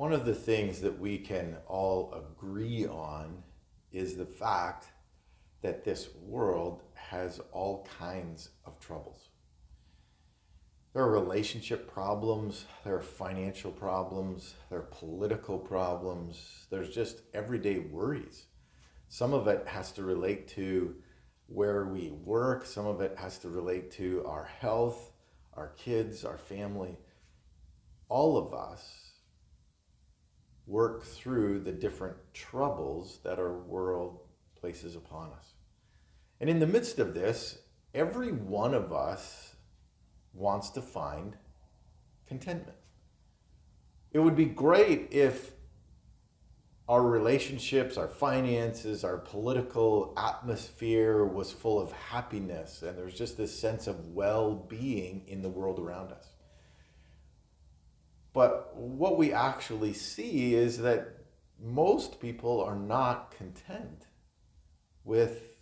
One of the things that we can all agree on is the fact that this world has all kinds of troubles. There are relationship problems, there are financial problems, there are political problems, there's just everyday worries. Some of it has to relate to where we work, some of it has to relate to our health, our kids, our family. All of us work through the different troubles that our world places upon us. And in the midst of this, every one of us wants to find contentment. It would be great if our relationships, our finances, our political atmosphere was full of happiness and there's just this sense of well being in the world around us. But what we actually see is that most people are not content with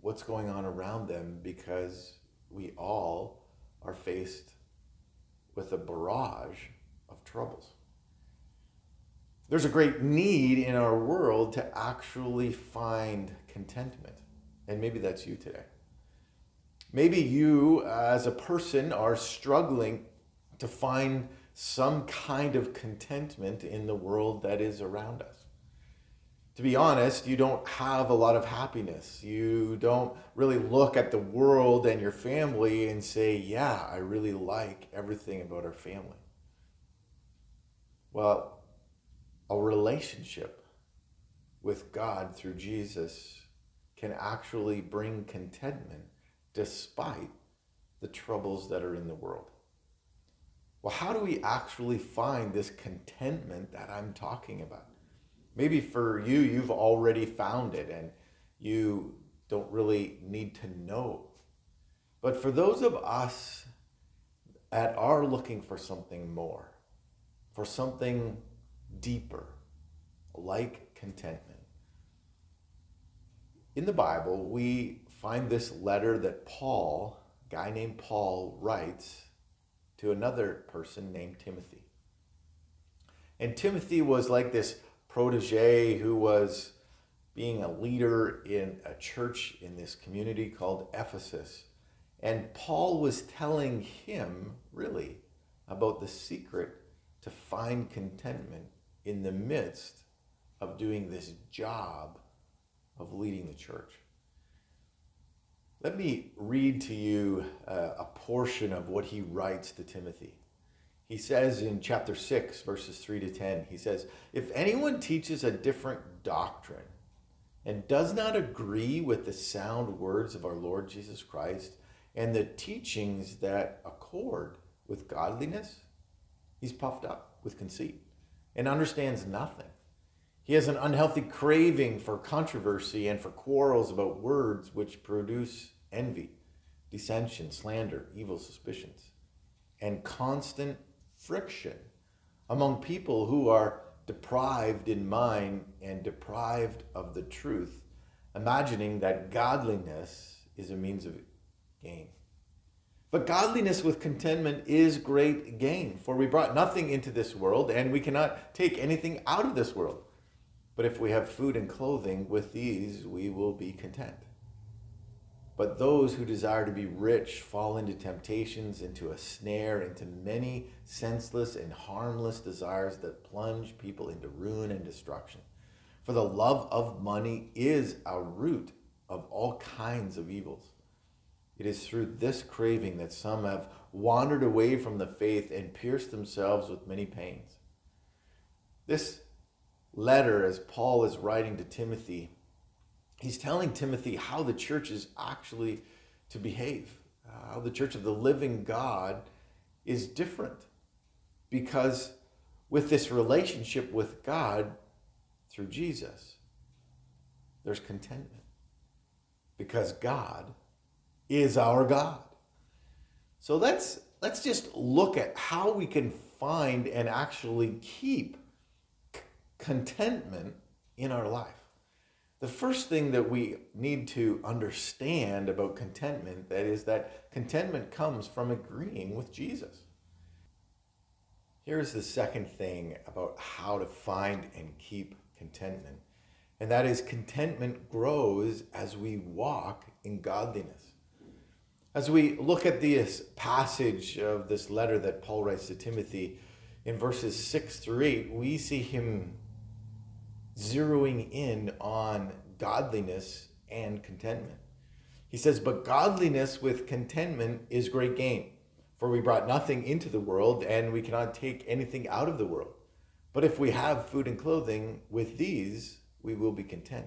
what's going on around them because we all are faced with a barrage of troubles. There's a great need in our world to actually find contentment. And maybe that's you today. Maybe you, as a person, are struggling to find some kind of contentment in the world that is around us. To be honest, you don't have a lot of happiness. You don't really look at the world and your family and say, Yeah, I really like everything about our family. Well, a relationship with God through Jesus can actually bring contentment despite the troubles that are in the world well, how do we actually find this contentment that I'm talking about? Maybe for you, you've already found it and you don't really need to know. But for those of us that are looking for something more, for something deeper, like contentment, in the Bible, we find this letter that Paul, guy named Paul, writes to another person named Timothy. And Timothy was like this protege who was being a leader in a church in this community called Ephesus. And Paul was telling him, really, about the secret to find contentment in the midst of doing this job of leading the church. Let me read to you uh, a portion of what he writes to Timothy. He says in chapter 6, verses 3 to 10, he says, If anyone teaches a different doctrine and does not agree with the sound words of our Lord Jesus Christ and the teachings that accord with godliness, he's puffed up with conceit and understands nothing he has an unhealthy craving for controversy and for quarrels about words which produce envy, dissension, slander, evil suspicions, and constant friction among people who are deprived in mind and deprived of the truth, imagining that godliness is a means of gain. But godliness with contentment is great gain, for we brought nothing into this world, and we cannot take anything out of this world. But if we have food and clothing, with these we will be content. But those who desire to be rich fall into temptations, into a snare, into many senseless and harmless desires that plunge people into ruin and destruction. For the love of money is a root of all kinds of evils. It is through this craving that some have wandered away from the faith and pierced themselves with many pains. This letter, as Paul is writing to Timothy, he's telling Timothy how the church is actually to behave, uh, how the church of the living God is different. Because with this relationship with God through Jesus, there's contentment. Because God is our God. So let's let's just look at how we can find and actually keep contentment in our life. The first thing that we need to understand about contentment that is that contentment comes from agreeing with Jesus. here's the second thing about how to find and keep contentment. And that is contentment grows as we walk in godliness. As we look at this passage of this letter that Paul writes to Timothy in verses 6 through 8, we see him zeroing in on godliness and contentment. He says, But godliness with contentment is great gain. For we brought nothing into the world, and we cannot take anything out of the world. But if we have food and clothing, with these we will be content.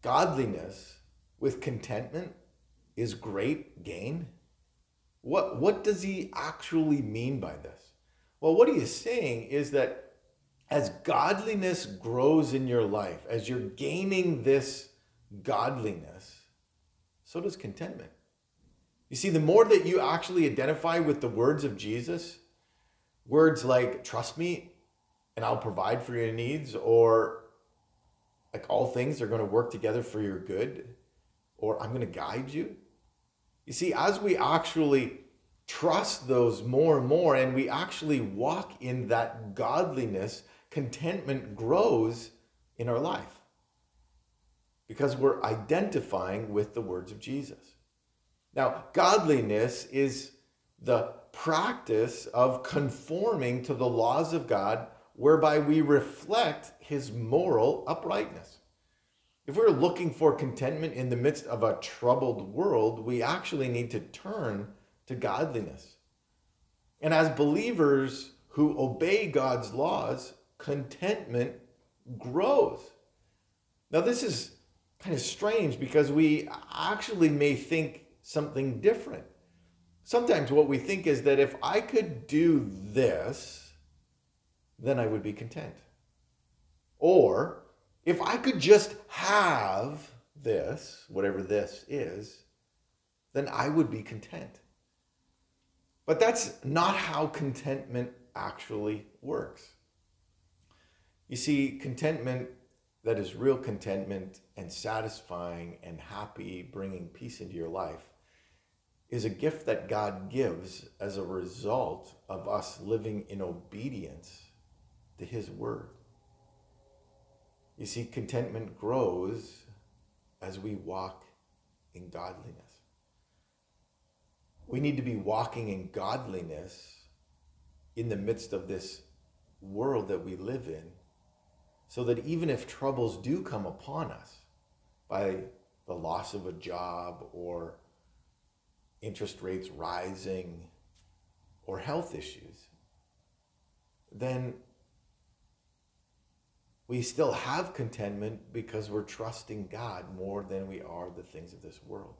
Godliness with contentment is great gain. What, what does he actually mean by this? Well, what he is saying is that as godliness grows in your life, as you're gaining this godliness, so does contentment. You see, the more that you actually identify with the words of Jesus, words like, trust me and I'll provide for your needs, or like all things are going to work together for your good, or I'm going to guide you. You see, as we actually trust those more and more and we actually walk in that godliness, contentment grows in our life because we're identifying with the words of Jesus. Now, godliness is the practice of conforming to the laws of God, whereby we reflect his moral uprightness. If we're looking for contentment in the midst of a troubled world, we actually need to turn to godliness. And as believers who obey God's laws, contentment grows. Now, this is kind of strange because we actually may think something different. Sometimes what we think is that if I could do this, then I would be content. Or if I could just have this, whatever this is, then I would be content. But that's not how contentment actually works. You see, contentment that is real contentment and satisfying and happy, bringing peace into your life is a gift that God gives as a result of us living in obedience to His Word. You see, contentment grows as we walk in godliness. We need to be walking in godliness in the midst of this world that we live in, so that even if troubles do come upon us by the loss of a job or interest rates rising, or health issues, then we still have contentment because we're trusting God more than we are the things of this world.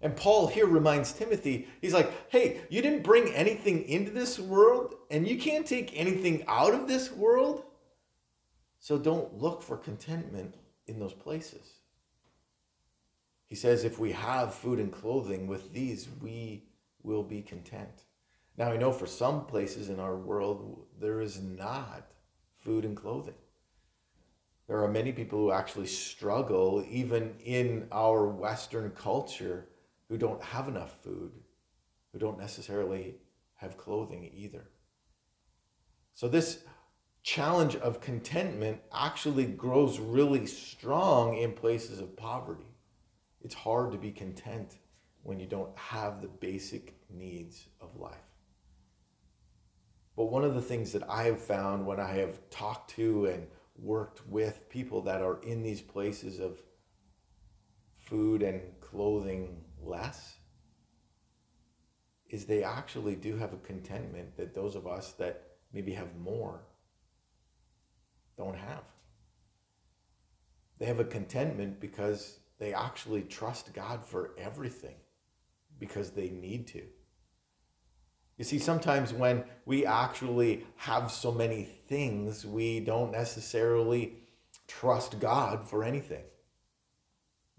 And Paul here reminds Timothy, he's like, hey, you didn't bring anything into this world, and you can't take anything out of this world. So don't look for contentment in those places. He says, if we have food and clothing, with these we will be content. Now, I know for some places in our world, there is not food and clothing. There are many people who actually struggle, even in our Western culture, who don't have enough food, who don't necessarily have clothing either. So, this challenge of contentment actually grows really strong in places of poverty it's hard to be content when you don't have the basic needs of life. But one of the things that I have found when I have talked to and worked with people that are in these places of food and clothing less is they actually do have a contentment that those of us that maybe have more don't have. They have a contentment because they actually trust God for everything because they need to. You see, sometimes when we actually have so many things, we don't necessarily trust God for anything.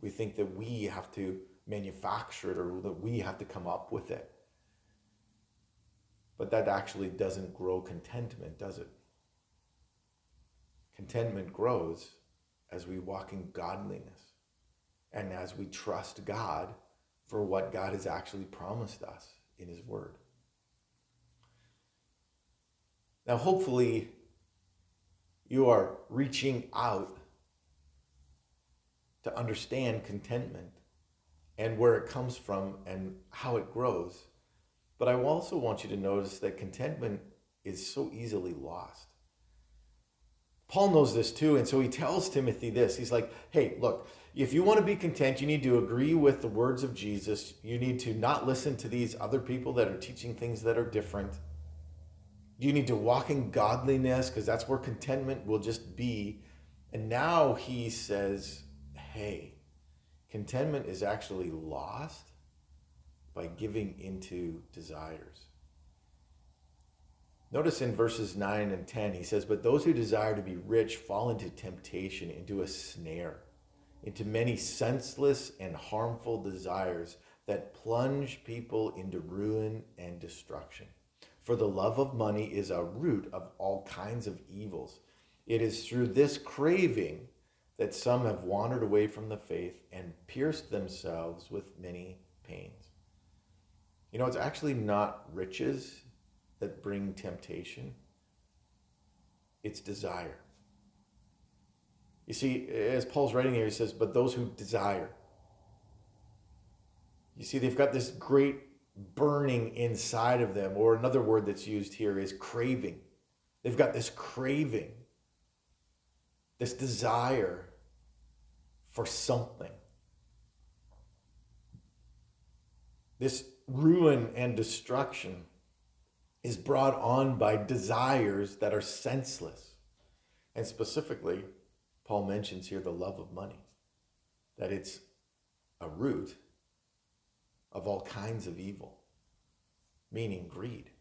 We think that we have to manufacture it or that we have to come up with it. But that actually doesn't grow contentment, does it? Contentment grows as we walk in godliness and as we trust God for what God has actually promised us in His Word. Now, hopefully, you are reaching out to understand contentment and where it comes from and how it grows. But I also want you to notice that contentment is so easily lost. Paul knows this too, and so he tells Timothy this. He's like, hey, look, if you want to be content, you need to agree with the words of Jesus. You need to not listen to these other people that are teaching things that are different. You need to walk in godliness because that's where contentment will just be. And now he says, hey, contentment is actually lost by giving into desires. Notice in verses 9 and 10, he says, But those who desire to be rich fall into temptation, into a snare, into many senseless and harmful desires that plunge people into ruin and destruction. For the love of money is a root of all kinds of evils. It is through this craving that some have wandered away from the faith and pierced themselves with many pains. You know, it's actually not riches that bring temptation, it's desire. You see, as Paul's writing here, he says, but those who desire. You see, they've got this great burning inside of them, or another word that's used here is craving. They've got this craving, this desire for something. This ruin and destruction is brought on by desires that are senseless. And specifically, Paul mentions here the love of money, that it's a root of all kinds of evil, meaning greed.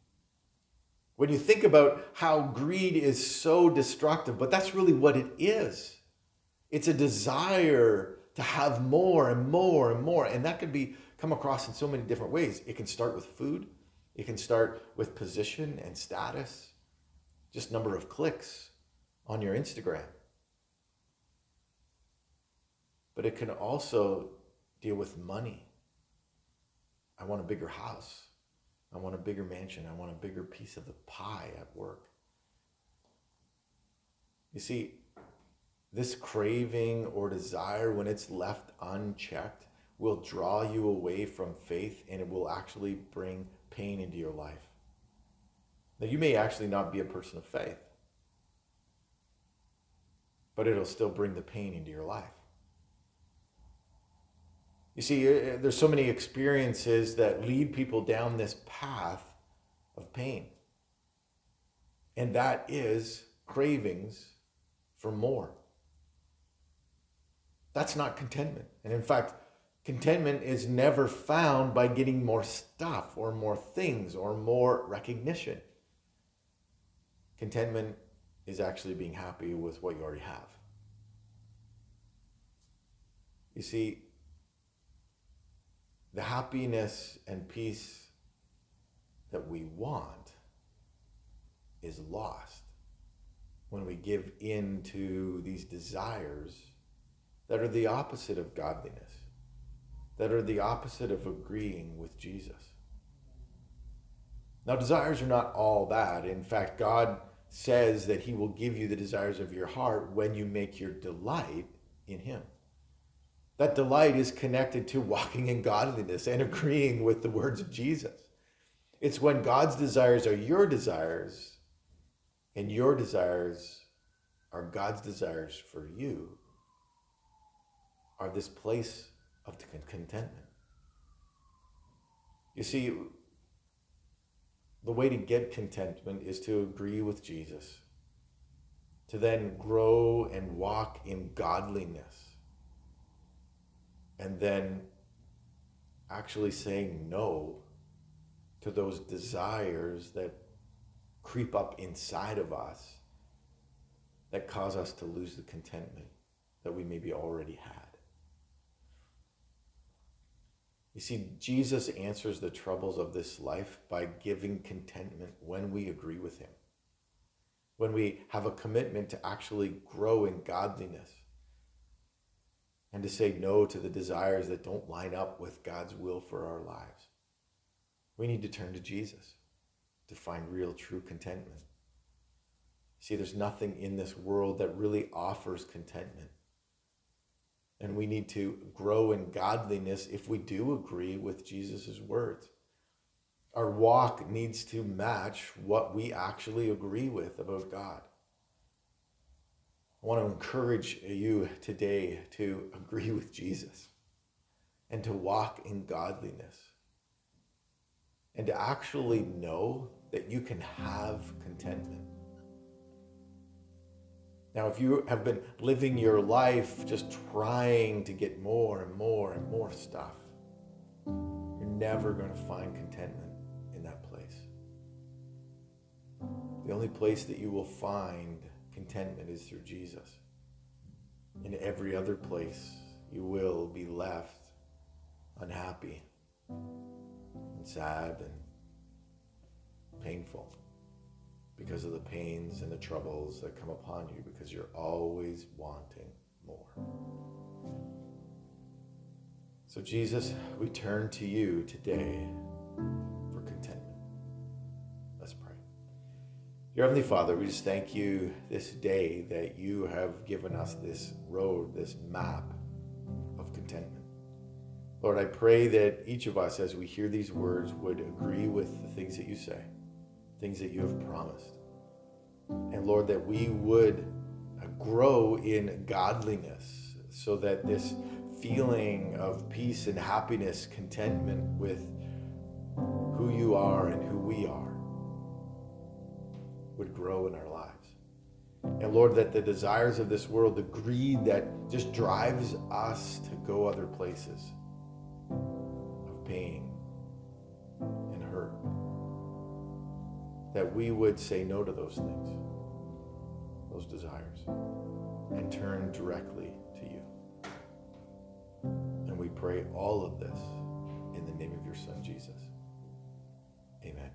When you think about how greed is so destructive, but that's really what it is it's a desire to have more and more and more. And that could be come across in so many different ways. It can start with food, it can start with position and status, just number of clicks on your Instagram. But it can also deal with money. I want a bigger house. I want a bigger mansion. I want a bigger piece of the pie at work. You see, this craving or desire, when it's left unchecked, will draw you away from faith and it will actually bring pain into your life. Now, you may actually not be a person of faith, but it'll still bring the pain into your life. You see, uh, uh, there's so many experiences that lead people down this path of pain. And that is cravings for more. That's not contentment. And in fact, Contentment is never found by getting more stuff or more things or more recognition. Contentment is actually being happy with what you already have. You see, the happiness and peace that we want is lost when we give in to these desires that are the opposite of godliness that are the opposite of agreeing with Jesus. Now, desires are not all bad. In fact, God says that He will give you the desires of your heart when you make your delight in Him. That delight is connected to walking in godliness and agreeing with the words of Jesus. It's when God's desires are your desires and your desires are God's desires for you, are this place of the contentment. You see, the way to get contentment is to agree with Jesus, to then grow and walk in godliness, and then actually saying no to those desires that creep up inside of us that cause us to lose the contentment that we maybe already had. You see, Jesus answers the troubles of this life by giving contentment when we agree with Him, when we have a commitment to actually grow in godliness and to say no to the desires that don't line up with God's will for our lives. We need to turn to Jesus to find real, true contentment. See, there's nothing in this world that really offers contentment. And we need to grow in godliness if we do agree with Jesus' words. Our walk needs to match what we actually agree with about God. I want to encourage you today to agree with Jesus and to walk in godliness and to actually know that you can have contentment. Now, if you have been living your life just trying to get more and more and more stuff, you're never going to find contentment in that place. The only place that you will find contentment is through Jesus. In every other place, you will be left unhappy and sad and painful because of the pains and the troubles that come upon you because you're always wanting more. So, Jesus, we turn to you today for contentment. Let's pray. Your Heavenly Father, we just thank you this day that you have given us this road, this map of contentment. Lord, I pray that each of us, as we hear these words, would agree with the things that you say things that you have promised. And Lord, that we would uh, grow in godliness so that this feeling of peace and happiness, contentment with who you are and who we are would grow in our lives. And Lord, that the desires of this world, the greed that just drives us to go other places of pain, that we would say no to those things, those desires, and turn directly to you. And we pray all of this in the name of your Son, Jesus. Amen.